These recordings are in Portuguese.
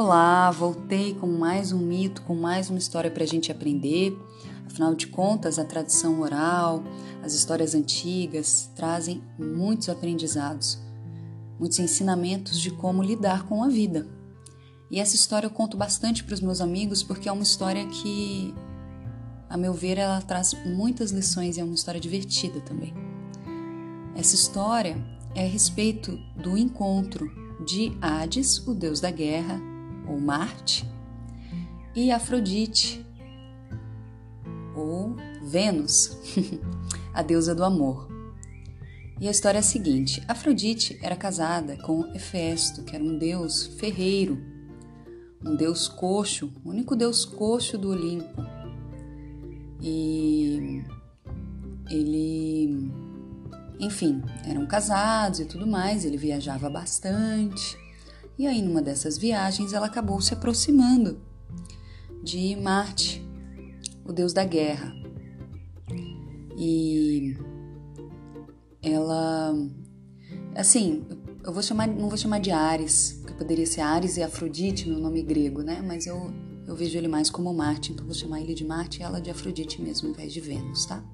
Olá, voltei com mais um mito, com mais uma história para a gente aprender. Afinal de contas, a tradição oral, as histórias antigas trazem muitos aprendizados, muitos ensinamentos de como lidar com a vida. E essa história eu conto bastante para os meus amigos porque é uma história que, a meu ver, ela traz muitas lições e é uma história divertida também. Essa história é a respeito do encontro de Hades, o deus da guerra, ou Marte, e Afrodite, ou Vênus, a deusa do amor. E a história é a seguinte: Afrodite era casada com Hefesto, que era um deus ferreiro, um deus coxo, o único deus coxo do Olimpo. E ele, enfim, eram casados e tudo mais, ele viajava bastante. E aí, numa dessas viagens, ela acabou se aproximando de Marte, o deus da guerra. E ela, assim, eu vou chamar, não vou chamar de Ares, que poderia ser Ares e Afrodite no nome grego, né? Mas eu, eu vejo ele mais como Marte, então vou chamar ele de Marte e ela de Afrodite mesmo, ao invés de Vênus, tá?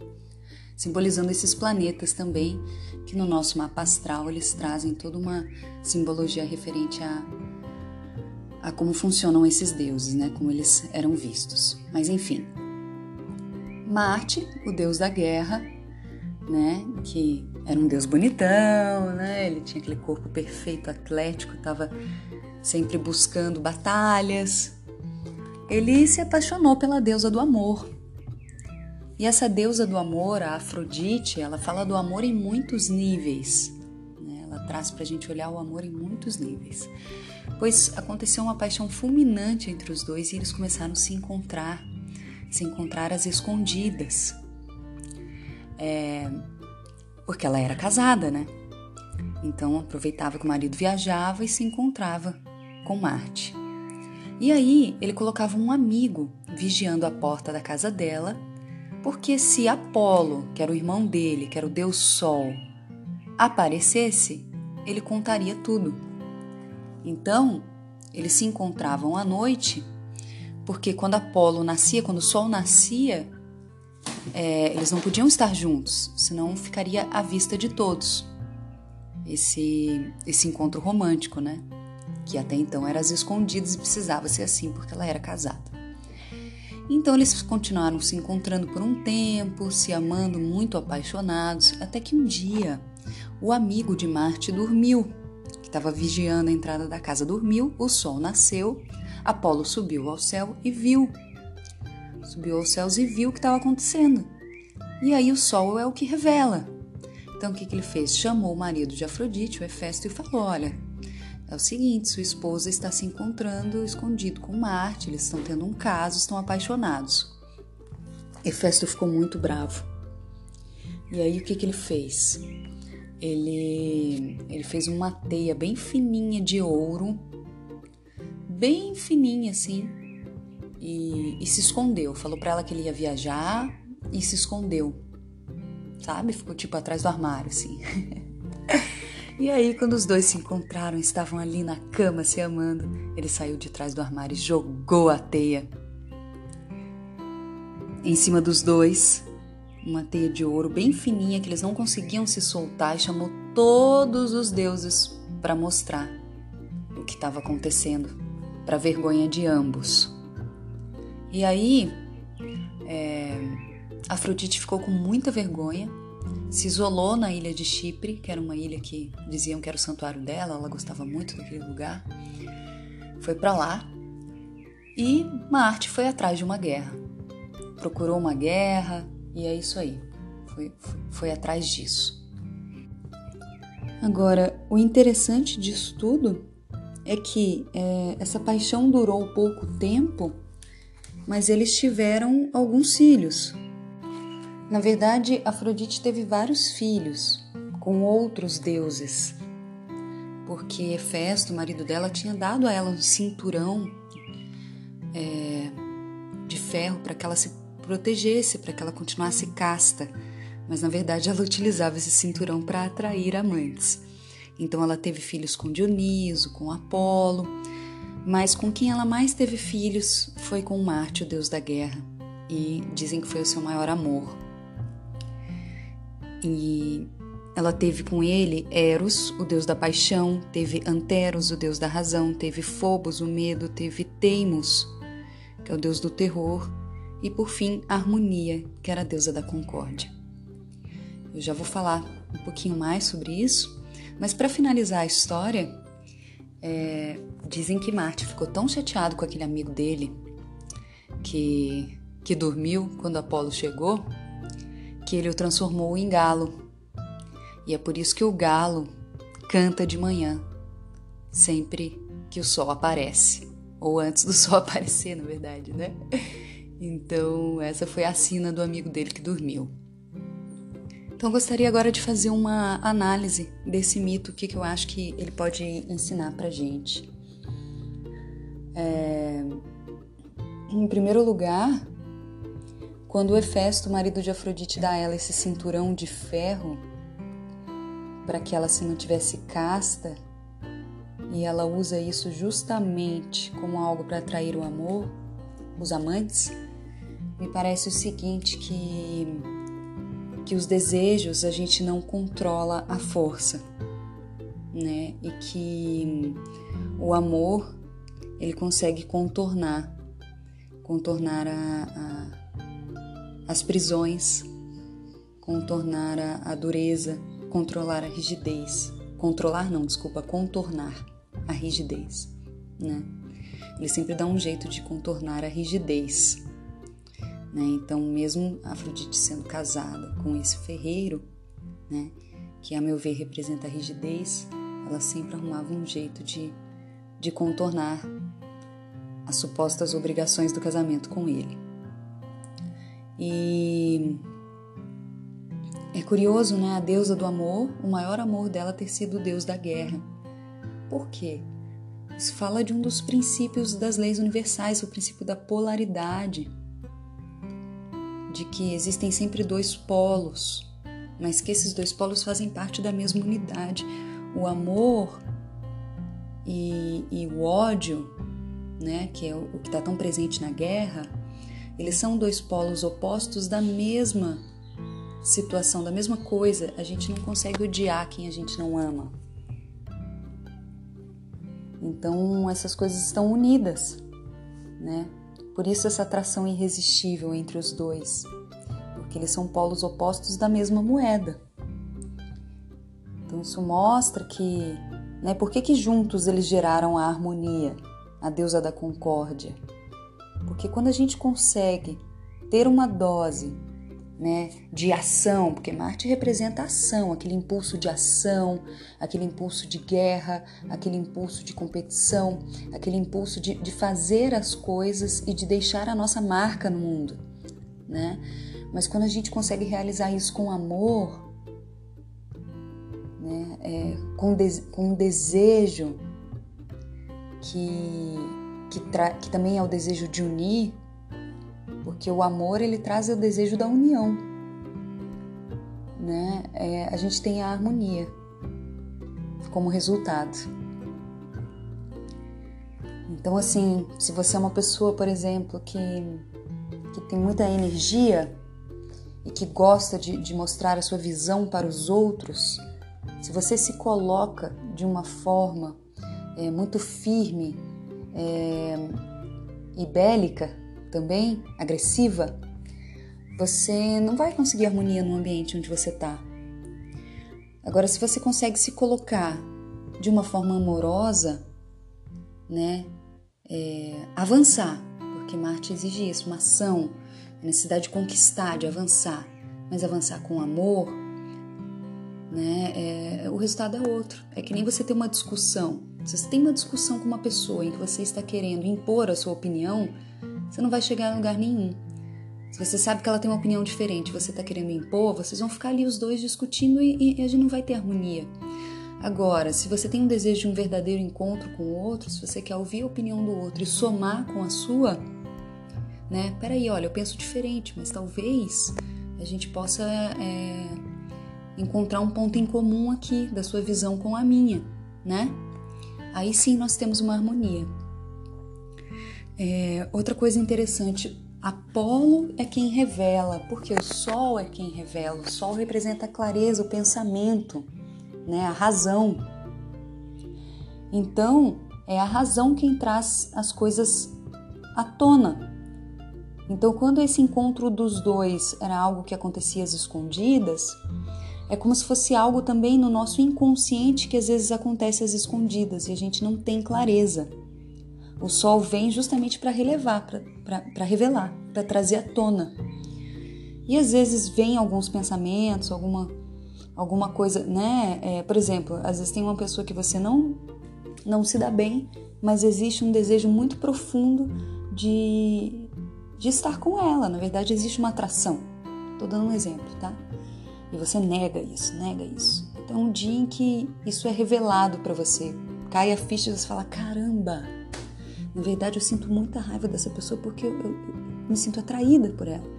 Simbolizando esses planetas também, que no nosso mapa astral eles trazem toda uma simbologia referente a, a como funcionam esses deuses, né? Como eles eram vistos. Mas enfim, Marte, o deus da guerra, né? Que era um deus bonitão, né? Ele tinha aquele corpo perfeito, atlético, estava sempre buscando batalhas. Ele se apaixonou pela deusa do amor, e essa deusa do amor, a Afrodite, ela fala do amor em muitos níveis. Né? Ela traz para a gente olhar o amor em muitos níveis. Pois aconteceu uma paixão fulminante entre os dois e eles começaram a se encontrar, se encontrar às escondidas. É, porque ela era casada, né? Então aproveitava que o marido viajava e se encontrava com Marte. E aí ele colocava um amigo vigiando a porta da casa dela porque se Apolo, que era o irmão dele, que era o deus Sol, aparecesse, ele contaria tudo. Então, eles se encontravam à noite, porque quando Apolo nascia, quando o Sol nascia, é, eles não podiam estar juntos, senão ficaria à vista de todos. Esse, esse encontro romântico, né? Que até então era às escondidas e precisava ser assim porque ela era casada. Então eles continuaram se encontrando por um tempo, se amando muito apaixonados, até que um dia o amigo de Marte dormiu, que estava vigiando a entrada da casa, dormiu, o sol nasceu, Apolo subiu ao céu e viu. Subiu aos céus e viu o que estava acontecendo. E aí o sol é o que revela. Então o que, que ele fez? Chamou o marido de Afrodite, o Hefesto, e falou: Olha, é o seguinte: sua esposa está se encontrando escondido com Marte, eles estão tendo um caso, estão apaixonados. Hefesto ficou muito bravo. E aí o que, que ele fez? Ele, ele fez uma teia bem fininha de ouro, bem fininha assim, e, e se escondeu. Falou para ela que ele ia viajar e se escondeu, sabe? Ficou tipo atrás do armário assim. E aí, quando os dois se encontraram, estavam ali na cama se amando, ele saiu de trás do armário e jogou a teia. Em cima dos dois, uma teia de ouro bem fininha que eles não conseguiam se soltar e chamou todos os deuses para mostrar o que estava acontecendo, para vergonha de ambos. E aí, é, Afrodite ficou com muita vergonha se isolou na ilha de Chipre, que era uma ilha que diziam que era o santuário dela, ela gostava muito daquele lugar. Foi para lá e Marte foi atrás de uma guerra. Procurou uma guerra e é isso aí. Foi, foi, foi atrás disso. Agora, o interessante disso tudo é que é, essa paixão durou pouco tempo, mas eles tiveram alguns filhos. Na verdade, Afrodite teve vários filhos com outros deuses, porque Hefesto, o marido dela, tinha dado a ela um cinturão é, de ferro para que ela se protegesse, para que ela continuasse casta. Mas na verdade ela utilizava esse cinturão para atrair amantes. Então ela teve filhos com Dioniso, com Apolo, Mas com quem ela mais teve filhos foi com Marte, o deus da guerra, e dizem que foi o seu maior amor. E ela teve com ele Eros, o deus da paixão, teve Anteros, o deus da razão, teve Phobos, o medo, teve Teimos, que é o deus do terror, e por fim Harmonia, que era a deusa da concórdia. Eu já vou falar um pouquinho mais sobre isso, mas para finalizar a história, é, dizem que Marte ficou tão chateado com aquele amigo dele que, que dormiu quando Apolo chegou, que ele o transformou em galo e é por isso que o galo canta de manhã, sempre que o sol aparece. Ou antes do sol aparecer, na verdade, né? Então, essa foi a sina do amigo dele que dormiu. Então, gostaria agora de fazer uma análise desse mito, o que, que eu acho que ele pode ensinar pra gente. É... Em primeiro lugar, quando o Hefesto, marido de Afrodite, dá a ela esse cinturão de ferro, para que ela se mantivesse casta e ela usa isso justamente como algo para atrair o amor, os amantes, me parece o seguinte que que os desejos a gente não controla a força, né? E que o amor ele consegue contornar, contornar a, a, as prisões, contornar a, a dureza, controlar a rigidez. Controlar não, desculpa, contornar a rigidez, né? Ele sempre dá um jeito de contornar a rigidez. Né? Então, mesmo Afrodite sendo casada com esse ferreiro, né, que a meu ver representa a rigidez, ela sempre arrumava um jeito de, de contornar as supostas obrigações do casamento com ele. E é curioso, né? A deusa do amor, o maior amor dela ter sido o deus da guerra. Por quê? Isso fala de um dos princípios das leis universais, o princípio da polaridade, de que existem sempre dois polos, mas que esses dois polos fazem parte da mesma unidade. O amor e, e o ódio, né, que é o, o que está tão presente na guerra, eles são dois polos opostos da mesma situação, da mesma coisa, a gente não consegue odiar quem a gente não ama. Então essas coisas estão unidas, né? Por isso essa atração irresistível entre os dois, porque eles são polos opostos da mesma moeda. Então isso mostra que, né? Por que, que juntos eles geraram a harmonia, a deusa da concórdia? Porque quando a gente consegue ter uma dose né, de ação, porque Marte representa ação, aquele impulso de ação, aquele impulso de guerra, aquele impulso de competição, aquele impulso de, de fazer as coisas e de deixar a nossa marca no mundo, né? Mas quando a gente consegue realizar isso com amor, né, é, com, de, com um desejo que, que, que também é o desejo de unir, porque o amor ele traz o desejo da união, né? É, a gente tem a harmonia como resultado. Então, assim, se você é uma pessoa, por exemplo, que, que tem muita energia e que gosta de, de mostrar a sua visão para os outros, se você se coloca de uma forma é, muito firme é, e bélica, também agressiva, você não vai conseguir harmonia no ambiente onde você está. Agora, se você consegue se colocar de uma forma amorosa, né, é, avançar, porque Marte exige isso, uma ação, a necessidade de conquistar, de avançar, mas avançar com amor, né, é, o resultado é outro. É que nem você ter uma discussão. Se você tem uma discussão com uma pessoa em que você está querendo impor a sua opinião, você não vai chegar a lugar nenhum. Se você sabe que ela tem uma opinião diferente, você está querendo impor, vocês vão ficar ali os dois discutindo e, e a gente não vai ter harmonia. Agora, se você tem um desejo de um verdadeiro encontro com o outro, se você quer ouvir a opinião do outro e somar com a sua, né? Peraí, olha, eu penso diferente, mas talvez a gente possa é, encontrar um ponto em comum aqui da sua visão com a minha, né? Aí sim nós temos uma harmonia. É, outra coisa interessante, Apolo é quem revela, porque o Sol é quem revela. O Sol representa a clareza, o pensamento, né, a razão. Então, é a razão quem traz as coisas à tona. Então, quando esse encontro dos dois era algo que acontecia às escondidas, é como se fosse algo também no nosso inconsciente que às vezes acontece às escondidas e a gente não tem clareza. O sol vem justamente para relevar, para revelar, para trazer à tona. E às vezes vem alguns pensamentos, alguma, alguma coisa, né? É, por exemplo, às vezes tem uma pessoa que você não, não se dá bem, mas existe um desejo muito profundo de, de estar com ela. Na verdade, existe uma atração. Estou dando um exemplo, tá? E você nega isso, nega isso. Então, um dia em que isso é revelado para você, cai a ficha e você fala: caramba, na verdade eu sinto muita raiva dessa pessoa porque eu, eu, eu me sinto atraída por ela.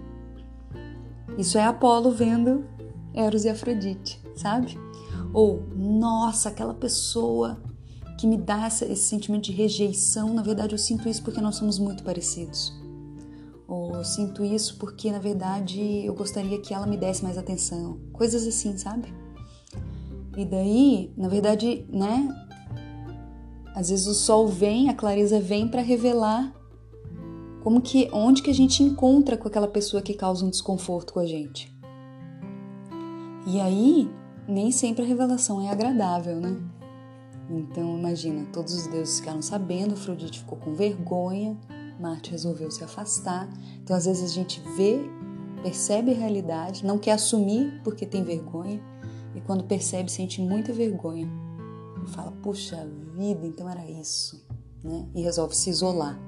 Isso é Apolo vendo Eros e Afrodite, sabe? Ou, nossa, aquela pessoa que me dá essa, esse sentimento de rejeição, na verdade eu sinto isso porque nós somos muito parecidos ou sinto isso porque na verdade eu gostaria que ela me desse mais atenção, coisas assim, sabe? E daí, na verdade, né? Às vezes o sol vem, a clareza vem para revelar como que onde que a gente encontra com aquela pessoa que causa um desconforto com a gente. E aí, nem sempre a revelação é agradável, né? Então, imagina, todos os deuses ficaram sabendo, Afrodite ficou com vergonha, Marte resolveu se afastar. Então, às vezes, a gente vê, percebe a realidade, não quer assumir porque tem vergonha, e quando percebe, sente muita vergonha. Fala, puxa vida, então era isso, né? E resolve se isolar.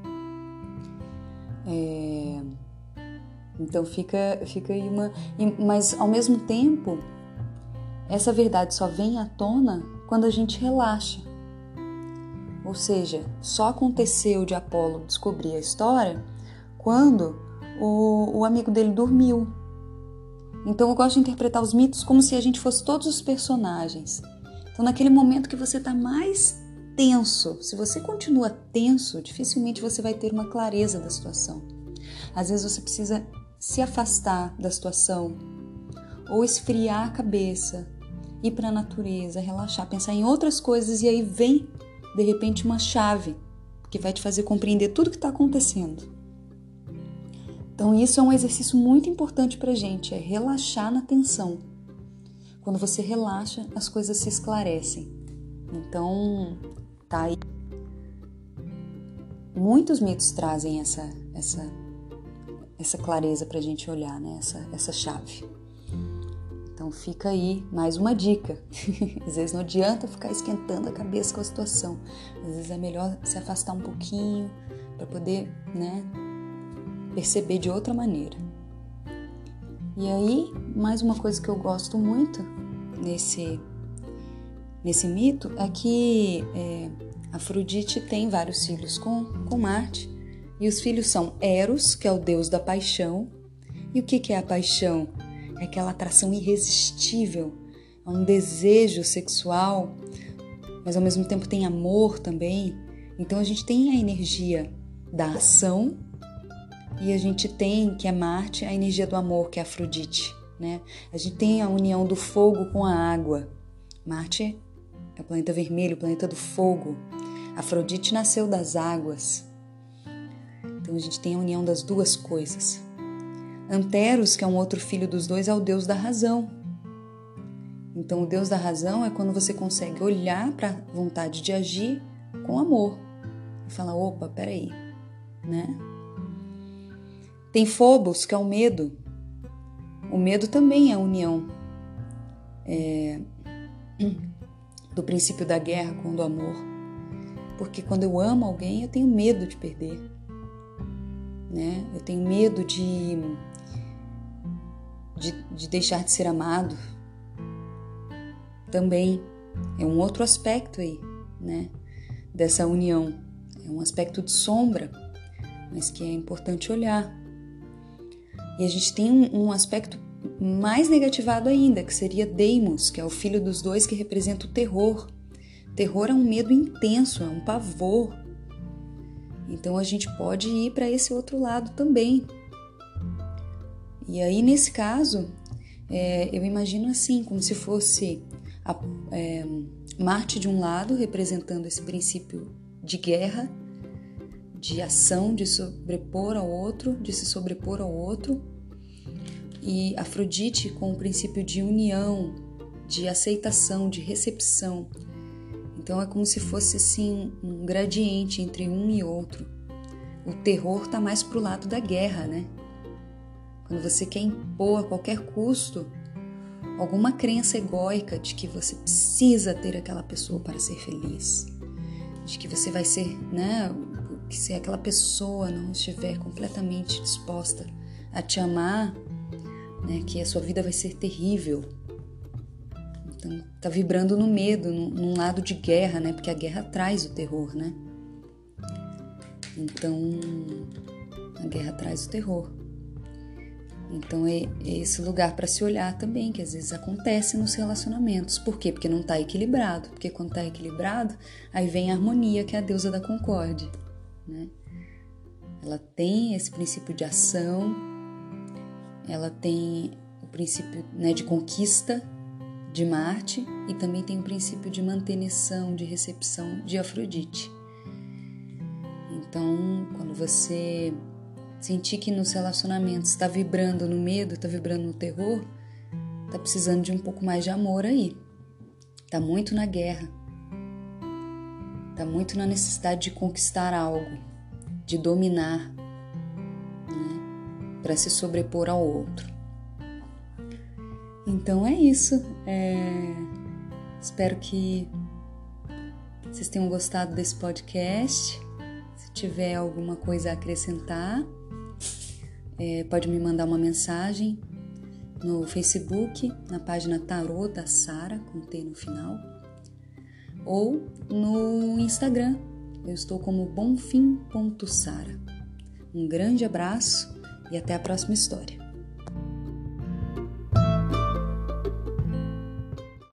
É... Então fica, fica aí uma. Mas ao mesmo tempo, essa verdade só vem à tona quando a gente relaxa. Ou seja, só aconteceu de Apolo descobrir a história quando o, o amigo dele dormiu. Então eu gosto de interpretar os mitos como se a gente fosse todos os personagens. Então, naquele momento que você está mais tenso, se você continua tenso, dificilmente você vai ter uma clareza da situação. Às vezes você precisa se afastar da situação ou esfriar a cabeça, ir para a natureza, relaxar, pensar em outras coisas e aí vem de repente uma chave que vai te fazer compreender tudo o que está acontecendo. Então isso é um exercício muito importante para gente, é relaxar na tensão. Quando você relaxa, as coisas se esclarecem. Então, tá aí. Muitos mitos trazem essa essa essa clareza para a gente olhar, né? Essa essa chave. Então fica aí mais uma dica. Às vezes não adianta ficar esquentando a cabeça com a situação. Às vezes é melhor se afastar um pouquinho para poder, né, perceber de outra maneira. E aí, mais uma coisa que eu gosto muito nesse nesse mito é que é, Afrodite tem vários filhos com, com Marte e os filhos são Eros, que é o deus da paixão. E o que, que é a paixão? É aquela atração irresistível, é um desejo sexual, mas ao mesmo tempo tem amor também. Então a gente tem a energia da ação e a gente tem, que é Marte, a energia do amor, que é Afrodite. Né? A gente tem a união do fogo com a água. Marte é o planeta vermelho, o planeta do fogo. Afrodite nasceu das águas. Então a gente tem a união das duas coisas. Anteros, que é um outro filho dos dois, é o Deus da razão. Então, o Deus da razão é quando você consegue olhar para a vontade de agir com amor e falar: opa, peraí, né? Tem Phobos, que é o medo. O medo também é a união é, do princípio da guerra com o do amor. Porque quando eu amo alguém, eu tenho medo de perder. Né? Eu tenho medo de de, de deixar de ser amado, também é um outro aspecto aí, né? Dessa união. É um aspecto de sombra, mas que é importante olhar. E a gente tem um, um aspecto mais negativado ainda, que seria Deimos, que é o filho dos dois que representa o terror. Terror é um medo intenso, é um pavor. Então a gente pode ir para esse outro lado também. E aí, nesse caso, é, eu imagino assim, como se fosse a, é, Marte de um lado, representando esse princípio de guerra, de ação, de sobrepor ao outro, de se sobrepor ao outro, e Afrodite com o princípio de união, de aceitação, de recepção. Então é como se fosse assim um gradiente entre um e outro. O terror está mais pro lado da guerra, né? Quando você quer impor a qualquer custo alguma crença egóica de que você precisa ter aquela pessoa para ser feliz, de que você vai ser, né, que se aquela pessoa não estiver completamente disposta a te amar, né, que a sua vida vai ser terrível. Então, tá vibrando no medo, num, lado de guerra, né? Porque a guerra traz o terror, né? Então, a guerra traz o terror. Então é, é esse lugar para se olhar também, que às vezes acontece nos relacionamentos. Por quê? Porque não está equilibrado. Porque quando está equilibrado, aí vem a harmonia, que é a deusa da concórdia. Né? Ela tem esse princípio de ação, ela tem o princípio né, de conquista de Marte e também tem o princípio de manutenção, de recepção de Afrodite. Então, quando você sentir que nos relacionamentos está vibrando no medo, está vibrando no terror, está precisando de um pouco mais de amor aí. Está muito na guerra. Está muito na necessidade de conquistar algo, de dominar, né? para se sobrepor ao outro. Então é isso. É... Espero que vocês tenham gostado desse podcast. Se tiver alguma coisa a acrescentar, é, pode me mandar uma mensagem no Facebook, na página Tarô da Sara, com T no final, ou no Instagram. Eu estou como bonfim.sara. Um grande abraço e até a próxima história.